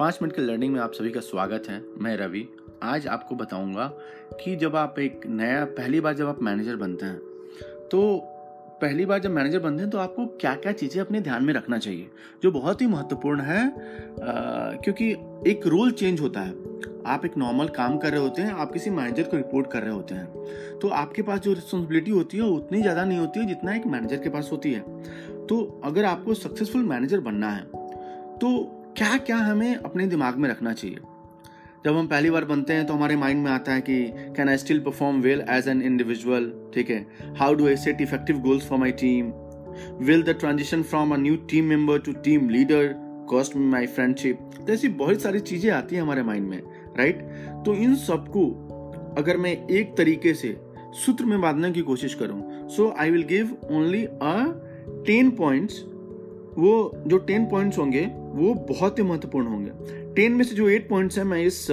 पाँच मिनट के लर्निंग में आप सभी का स्वागत है। मैं रवि। आज आपको बताऊँगा कि जब आप एक नया पहली बार जब आप मैनेजर बनते हैं तो पहली बार जब मैनेजर बनते हैं तो आपको क्या क्या चीज़ें अपने ध्यान में रखना चाहिए जो बहुत ही महत्वपूर्ण है आ, क्योंकि एक रोल चेंज होता है। आप एक नॉर्मल काम कर रहे होते हैं आप किसी मैनेजर को रिपोर्ट कर रहे होते हैं तो आपके पास जो रिस्पॉन्सिबिलिटी होती है उतनी ज़्यादा नहीं होती है जितना एक मैनेजर के पास होती है। तो अगर आपको सक्सेसफुल मैनेजर बनना है तो क्या क्या हमें अपने दिमाग में रखना चाहिए? जब हम पहली बार बनते हैं तो हमारे माइंड में आता है कि can I still perform well as an individual ठीक है? How do I set effective goals for my team will the transition from a new team member to team leader cost my friendship तो ऐसी बहुत सारी चीज़ें आती है हमारे माइंड में राइट तो इन सबको अगर मैं एक तरीके से सूत्र में बांधने की कोशिश करूँ so I will give only a ten points वो जो टेन पॉइंट्स होंगे वो बहुत ही महत्वपूर्ण होंगे। टेन में से जो एट पॉइंट्स है, मैं इस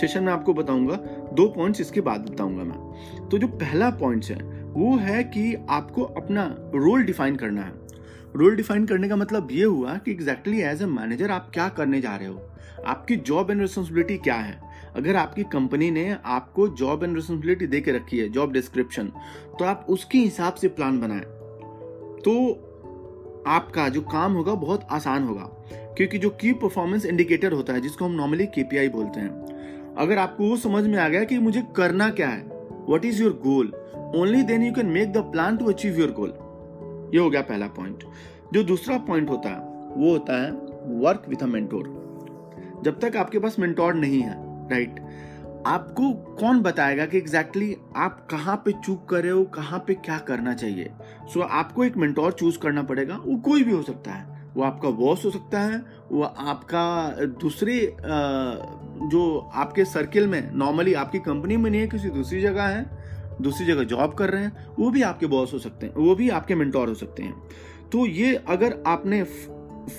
सेशन में आपको बताऊँगा। दो पॉइंट्स इसके बाद बताऊँगा मैं। तो जो पहला पॉइंट्स है, वो है कि आपको अपना रोल डिफाइन करना है। रोल डिफाइन करने का मतलब ये हुआ कि एग्जैक्टली एज ए मैनेजर आप क्या करने जा रहे हो? आपकी जॉब एंड रिस्पॉन्सिबिलिटी क्या है? अगर आपकी कंपनी ने आपको जॉब एंड रिस्पॉन्सिबिलिटी दे के रखी है जॉब डिस्क्रिप्शन तो आप उसके हिसाब से प्लान बनाए। तो आपका जो काम होगा बहुत आसान होगा। क्योंकि जो की परफॉर्मेंस इंडिकेटर होता है, जिसको हम नॉर्मली केपीआई बोलते हैं, अगर आपको वो समझ में आ गया कि मुझे करना क्या है what is your goal only then you can make the plan to achieve your goal ये हो गया पहला पॉइंट जो दूसरा पॉइंट होता है, वो होता है वर्क विथ अ मेंटोर जब तक आपके पास मेंटोर नहीं है राइट आपको कौन बताएगा कि एग्जैक्टली exactly आप कहाँ पे चूक कर रहे हो कहाँ पे क्या करना चाहिए? सो so, आपको एक मेंटोर चूज़ करना पड़ेगा। वो कोई भी हो सकता है। वो आपका बॉस हो सकता है वो आपका दूसरे जो आपके सर्किल में नॉर्मली आपकी कंपनी में नहीं है किसी दूसरी जगह है दूसरी जगह जॉब कर रहे हैं वो भी आपके बॉस हो सकते हैं वो भी आपके मेंटोर हो सकते हैं। तो ये अगर आपने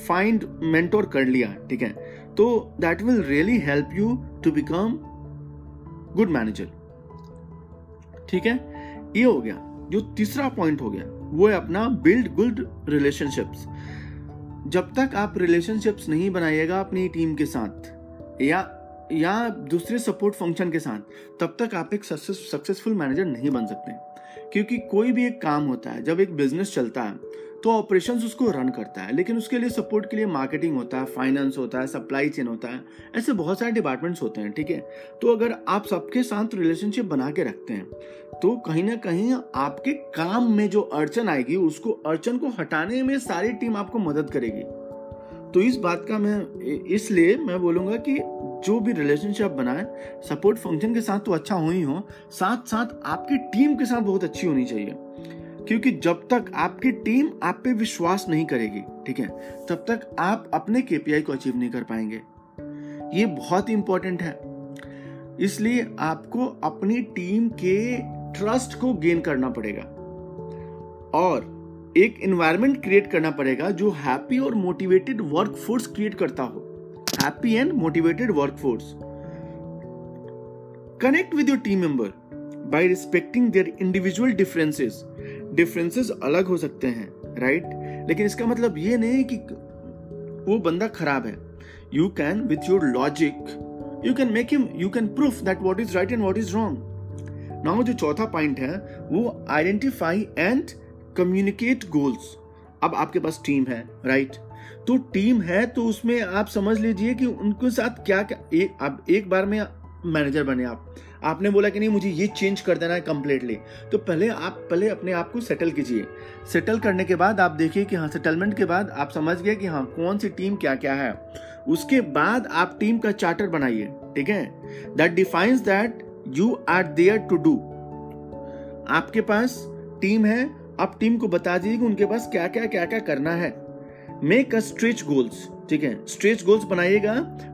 फाइंड मेंटोर कर लिया ठीक है तो that will really help you to become good manager ठीक है? ये हो गया। जो तीसरा पॉइंट हो गया, वो है अपना बिल्ड गुड रिलेशनशिप्स जब तक आप रिलेशनशिप्स नहीं बनाइएगा अपनी टीम के साथ, या या दूसरे सपोर्ट फ़ंक्शन के साथ, तब तक आप एक सक्सेसफुल मैनेजर नहीं बन सकते। क्योंकि कोई भी एक काम होता है, जब एक बिज़नेस चलता है तो ऑपरेशंस उसको रन करता है, लेकिन उसके लिए सपोर्ट के लिए मार्केटिंग होता है फाइनेंस होता है सप्लाई चेन होता है, ऐसे बहुत सारे डिपार्टमेंट्स होते हैं, ठीक है? तो अगर आप सबके साथ रिलेशनशिप बना के रखते हैं तो कहीं ना कहीं आपके काम में जो अड़चन आएगी, उसको अड़चन को हटाने में सारी टीम आपको मदद करेगी। तो इस बात का मैं इसलिए मैं बोलूँगा कि जो भी रिलेशनशिप बनाए सपोर्ट फ़ंक्शन के साथ तो अच्छा हो ही हो साथ साथ आपकी टीम के साथ बहुत अच्छी होनी चाहिए। क्योंकि जब तक आपकी टीम आप पे विश्वास नहीं करेगी, ठीक है, तब तक आप अपने केपीआई को अचीव नहीं कर पाएँगे। ये बहुत इंपॉर्टेंट है। इसलिए आपको अपनी टीम के ट्रस्ट को गेन करना पड़ेगा। और एक एनवायरमेंट क्रिएट करना पड़ेगा जो हैप्पी और मोटिवेटेड वर्क फोर्स क्रिएट करता हो। Happy and motivated workforce connect with your team member by respecting their individual differences differences अलग हो सकते हैं राइट लेकिन इसका मतलब ये नहीं कि वो बंदा खराब है। You can with your logic you can make him you can prove that what is right and what is wrong now जो चौथा पॉइंट है, वो आइडेंटिफाई एंड कम्युनिकेट गोल्स अब आपके पास टीम है राइट तो टीम है तो उसमें आप समझ लीजिए कि उनके साथ क्या क्या एक अब एक बार में मैनेजर बने आप। आपने बोला कि नहीं, मुझे ये चेंज कर देना है कंप्लीटली तो पहले आप, पहले अपने आप को सेटल कीजिए। सेटल करने के बाद आप देखिए कि हाँ सेटलमेंट के बाद आप समझ गए कि हाँ कौन सी टीम क्या क्या है। उसके बाद आप टीम का चार्टर बनाइए, ठीक है? That defines that you are there to do आपके पास टीम है, आप टीम को बता दीजिए कि उनके पास क्या क्या क्या क्या करना है। मेक अ स्ट्रेच गोल्स ठीक है? स्ट्रेच गोल्स बनाइएगा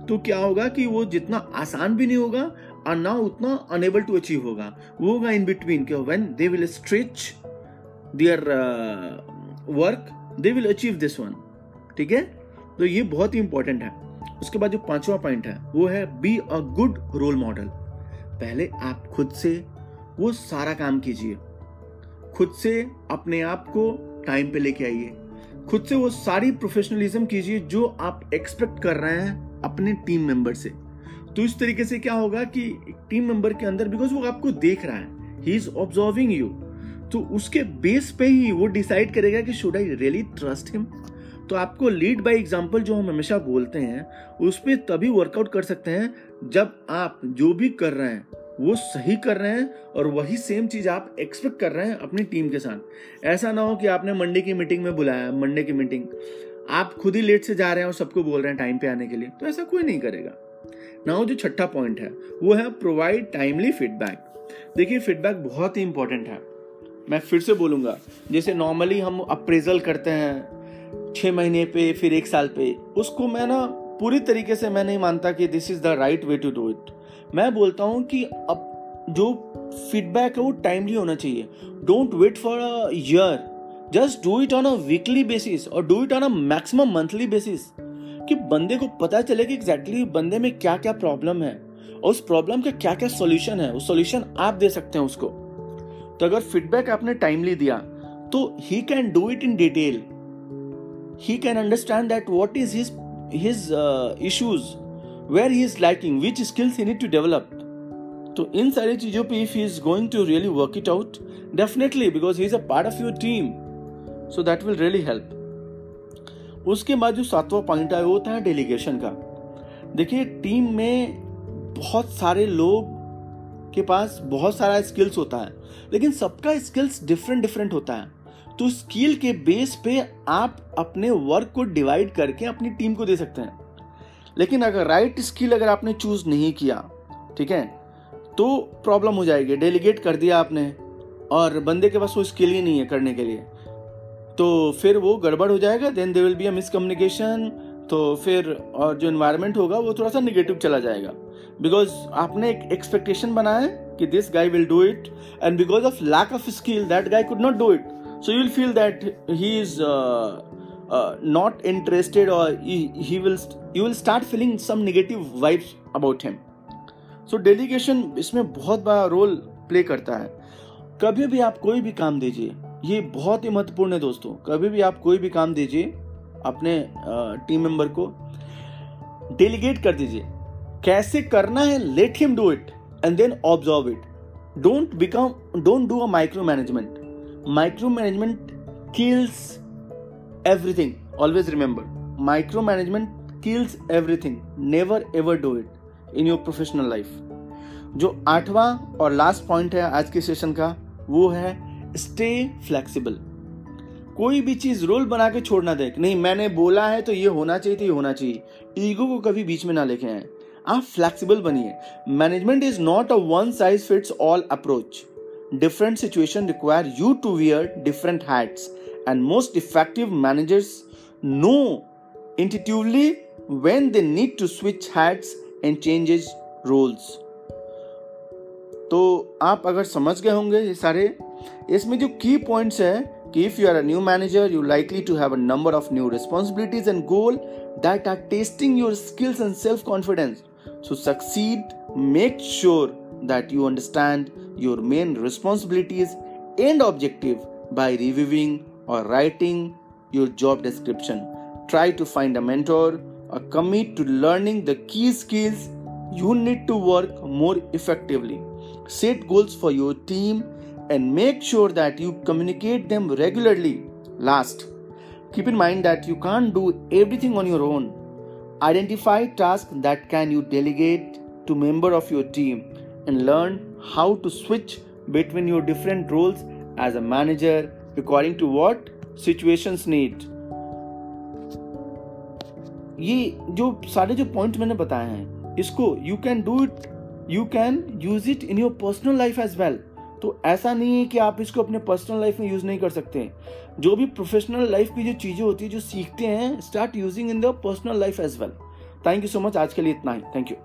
तो क्या होगा कि वो जितना आसान भी नहीं होगा और ना उतना अनेबल टू अचीव होगा। वो होगा इन बिटवीन क्यों when they will stretch their work they will achieve this one ठीक है? तो ये बहुत ही इंपॉर्टेंट है। उसके बाद जो पांचवा पॉइंट है, वो है be a good role model पहले आप खुद से वो सारा काम कीजिए। खुद से अपने आप को टाइम पे लेके आइए। खुद से वो सारी प्रोफेशनलिज्म कीजिए जो आप एक्सपेक्ट कर रहे हैं अपने टीम मेंबर से। तो इस तरीके से क्या होगा कि टीम मेंबर के अंदर बिकॉज़ वो आपको देख रहा है ही इज़ ऑब्जर्विंग यू तो उसके बेस पे ही वो डिसाइड करेगा कि should I really trust him तो आपको लीड बाय एग्ज़ाम्पल जो हम हमेशा बोलते हैं, उस पर तभी वर्कआउट कर सकते हैं जब आप जो भी कर रहे हैं, वो सही कर रहे हैं और वही सेम चीज़ आप एक्सपेक्ट कर रहे हैं अपनी टीम के साथ। ऐसा ना हो कि आपने मंडे की मीटिंग में बुलाया मंडे की मीटिंग आप खुद ही लेट से जा रहे हैं और सबको बोल रहे हैं टाइम पे आने के लिए तो ऐसा कोई नहीं करेगा। नाउ जो छठा पॉइंट है, वो है प्रोवाइड टाइमली फीडबैक देखिए फीडबैक बहुत ही इंपॉर्टेंट है। मैं फिर से बोलूँगा, जैसे नॉर्मली हम अप्रेजल करते हैं, छह महीने पे, फिर एक साल पे, उसको मैं ना पूरी तरीके से मैं नहीं मानता कि this is the right way to do it मैं बोलता हूँ कि अब जो फीडबैक है, वो टाइमली होना चाहिए। Don't wait for a year just do it on a weekly basis और do it on a maximum monthly basis कि बंदे को पता चले कि एग्जैक्टली exactly बंदे में क्या क्या प्रॉब्लम है और उस प्रॉब्लम का क्या क्या सॉल्यूशन है, उस सॉल्यूशन आप दे सकते हैं उसको। तो अगर फीडबैक आपने टाइमली दिया तो he can do it in detail he can understand that what is his his issues where he is lacking which skills he need to develop तो इन सारी चीज़ों पे if he is going to really work it out definitely because he is a part of your team so that will really help उसके बाद जो सातवां point वो होता है डेलीगेशन का। देखिए टीम में बहुत सारे लोग के पास बहुत सारा स्किल्स होता है, लेकिन सबका स्किल्स डिफरेंट डिफरेंट होता है। तो स्किल के बेस पे आप अपने वर्क को डिवाइड करके अपनी टीम को दे सकते हैं। लेकिन अगर राइट स्किल अगर आपने चूज़ नहीं किया, ठीक है तो प्रॉब्लम हो जाएगी। डेलीगेट कर दिया आपने, और बंदे के पास वो स्किल ही नहीं है करने के लिए। तो फिर वो गड़बड़ हो जाएगा then they will be a miscommunication तो फिर, और जो इन्वायरमेंट होगा, वो थोड़ा सा निगेटिव चला जाएगा. बिकॉज़ आपने एक एक्सपेक्टेशन बनाया कि this guy will do it and because of lack of skill that guy could not do it so you will feel that he is not interested और he will you will start feeling some negative vibes about him so delegation इसमें बहुत बड़ा role play करता है. कभी भी आप कोई भी काम दीजिए ये बहुत ही महत्वपूर्ण है दोस्तों। कभी भी आप कोई भी काम दीजिए, अपने टीम मेंबर को डेलीगेट कर दीजिए। कैसे करना है let him do it and then observe it don't become don't do a micro management micro management kills everything always remember micro management kills everything never ever do it in your professional life जो आठवां और last point है आज के session का, वो है stay flexible कोई भी चीज़ रोल बना के छोड़ना देख। नहीं, मैंने बोला है तो ये होना चाहिए तो ये होना चाहिए। ईगो को कभी बीच में ना लेके आए। आप फ्लेक्सिबल बनिए। Management is not a one size fits all approach different situation require you to wear different hats and most effective managers know intuitively when they need to switch hats and changes roles. तो आप अगर समझ गए होंगे ये सारे इसमें जो की पॉइंट्स हैं If you are a new manager, you're likely to have a number of new responsibilities and goals that are testing your skills and self confidence. So, succeed, make sure that you understand your main responsibilities and objective by reviewing or writing your job description. Try to find a mentor or commit to learning the key skills you need to work more effectively. Set goals for your team and make sure that you communicate them regularly. Last, keep in mind that you can't do everything on your own. Identify tasks that can you delegate to member of your team and learn how to switch between your different roles as a manager according to what situations need. ये जो सारे जो point मैंने बताए हैं इसको you can do it you can use it in your personal life as well तो ऐसा नहीं है कि आप इसको अपने पर्सनल लाइफ में यूज़ नहीं कर सकते। जो भी प्रोफेशनल लाइफ की जो चीज़ें होती है, जो सीखते हैं start using in the personal life as well thank you so much आज के लिए इतना ही। Thank you